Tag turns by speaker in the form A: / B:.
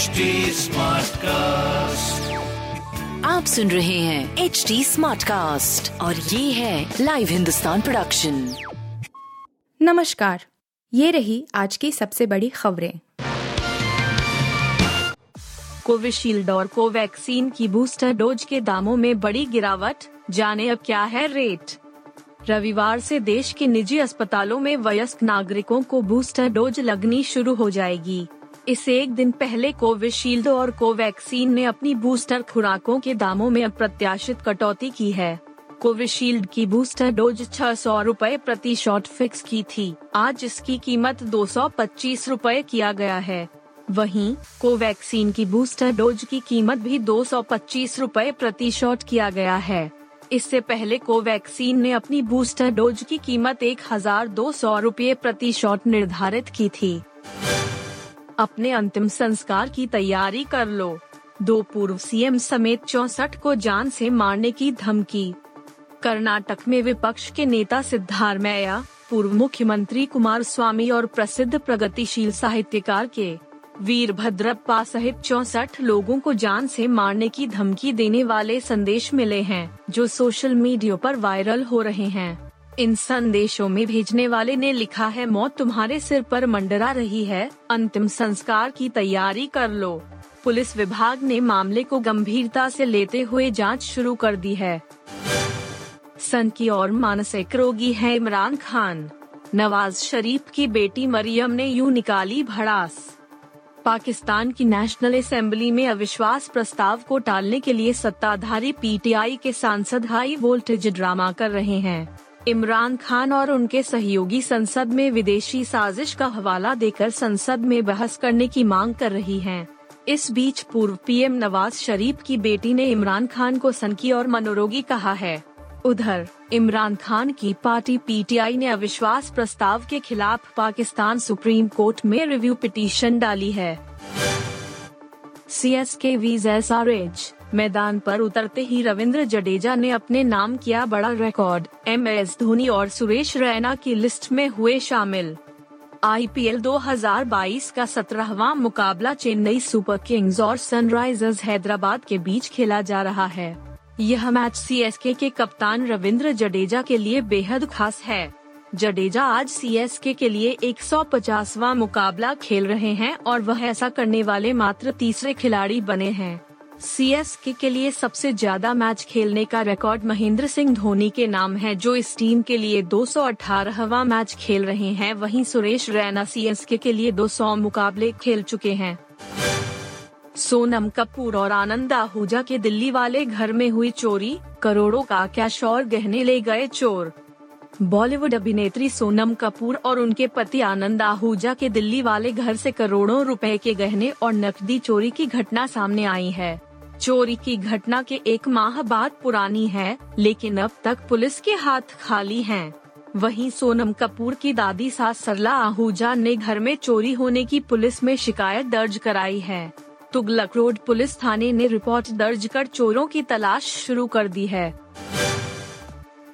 A: HD cast
B: आप सुन रहे हैं एच डी स्मार्ट कास्ट और ये है लाइव हिंदुस्तान प्रोडक्शन
C: नमस्कार ये रही आज की सबसे बड़ी खबरें।
D: कोविशील्ड और कोवैक्सीन की बूस्टर डोज के दामों में बड़ी गिरावट जाने अब क्या है रेट? रविवार से देश के निजी अस्पतालों में वयस्क नागरिकों को बूस्टर डोज लगनी शुरू हो जाएगी। इससे एक दिन पहले कोविशील्ड और कोवैक्सीन ने अपनी बूस्टर खुराकों के दामों में अप्रत्याशित कटौती की है। कोविशील्ड की बूस्टर डोज छह सौ रूपए प्रति शॉट फिक्स की थी। आज इसकी कीमत दो सौ पच्चीस रूपए किया गया है। वहीं, कोवैक्सीन की बूस्टर डोज की कीमत भी दो सौ पच्चीस रूपए प्रति शॉट किया गया है। इससे पहले कोवैक्सीन ने अपनी बूस्टर डोज की कीमत एक हज़ार दो सौ रूपए प्रति शॉट निर्धारित की थी। अपने अंतिम संस्कार की तैयारी कर लो। दो पूर्व सीएम समेत चौसठ को जान से मारने की धमकी। कर्नाटक में विपक्ष के नेता सिद्धारमैया, पूर्व मुख्यमंत्री कुमार स्वामी और प्रसिद्ध प्रगतिशील साहित्यकार के वीरभद्रप्पा सहित चौसठ लोगों को जान से मारने की धमकी देने वाले संदेश मिले हैं, जो सोशल मीडिया पर वायरल हो रहे हैं। इन संदेशों में भेजने वाले ने लिखा है, मौत तुम्हारे सिर पर मंडरा रही है। अंतिम संस्कार की तैयारी कर लो। पुलिस विभाग ने मामले को गंभीरता से लेते हुए जाँच शुरू कर दी है। सन की और मानसिक रोगी है, इमरान खान। नवाज़ शरीफ की बेटी मरियम ने यूँ निकाली भड़ास। पाकिस्तान की नेशनल असेंबली में अविश्वास प्रस्ताव को टालने के लिए सत्ताधारी पीटीआई के सांसद हाई वोल्टेज ड्रामा कर रहे हैं। इमरान खान और उनके सहयोगी संसद में विदेशी साजिश का हवाला देकर संसद में बहस करने की मांग कर रही हैं। इस बीच पूर्व पीएम नवाज़ शरीफ की बेटी ने इमरान खान को सनकी और मनोरोगी कहा है उधर, इमरान खान की पार्टी पीटीआई ने अविश्वास प्रस्ताव के खिलाफ पाकिस्तान सुप्रीम कोर्ट में रिव्यू पिटीशन डाली है सी एस के वीज एस आर एच मैदान पर उतरते ही रविंद्र जडेजा ने अपने नाम किया बड़ा रिकॉर्ड एम एस धोनी और सुरेश रैना की लिस्ट में हुए शामिल। आईपीएल 2022 का सत्रहवा मुकाबला चेन्नई सुपर किंग्स और सनराइजर्स हैदराबाद के बीच खेला जा रहा है। यह मैच सीएसके के कप्तान रविंद्र जडेजा के लिए बेहद खास है। जडेजा आज सीएसके के लिए 150वां मुकाबला खेल रहे हैं और वह ऐसा करने वाले मात्र तीसरे खिलाड़ी बने हैं। सीएसके के लिए सबसे ज़्यादा मैच खेलने का रिकॉर्ड महेंद्र सिंह धोनी के नाम है, जो इस टीम के लिए 218वां मैच खेल रहे हैं। वहीं सुरेश रैना सीएसके के लिए 200 मुकाबले खेल चुके हैं। सोनम कपूर और आनंद आहूजा के दिल्ली वाले घर में हुई चोरी, करोड़ों का कैश और गहने ले गए चोर। बॉलीवुड अभिनेत्री सोनम कपूर और उनके पति आनंद आहूजा के दिल्ली वाले घर से करोड़ों रुपए के गहने और नकदी चोरी की घटना सामने आई है। चोरी की घटना के एक माह बाद पुरानी है, लेकिन अब तक पुलिस के हाथ खाली हैं। वहीं सोनम कपूर की दादी सास सरला आहूजा ने घर में चोरी होने की पुलिस में शिकायत दर्ज कराई है। तुगलक रोड पुलिस थाने ने रिपोर्ट दर्ज कर चोरों की तलाश शुरू कर दी है।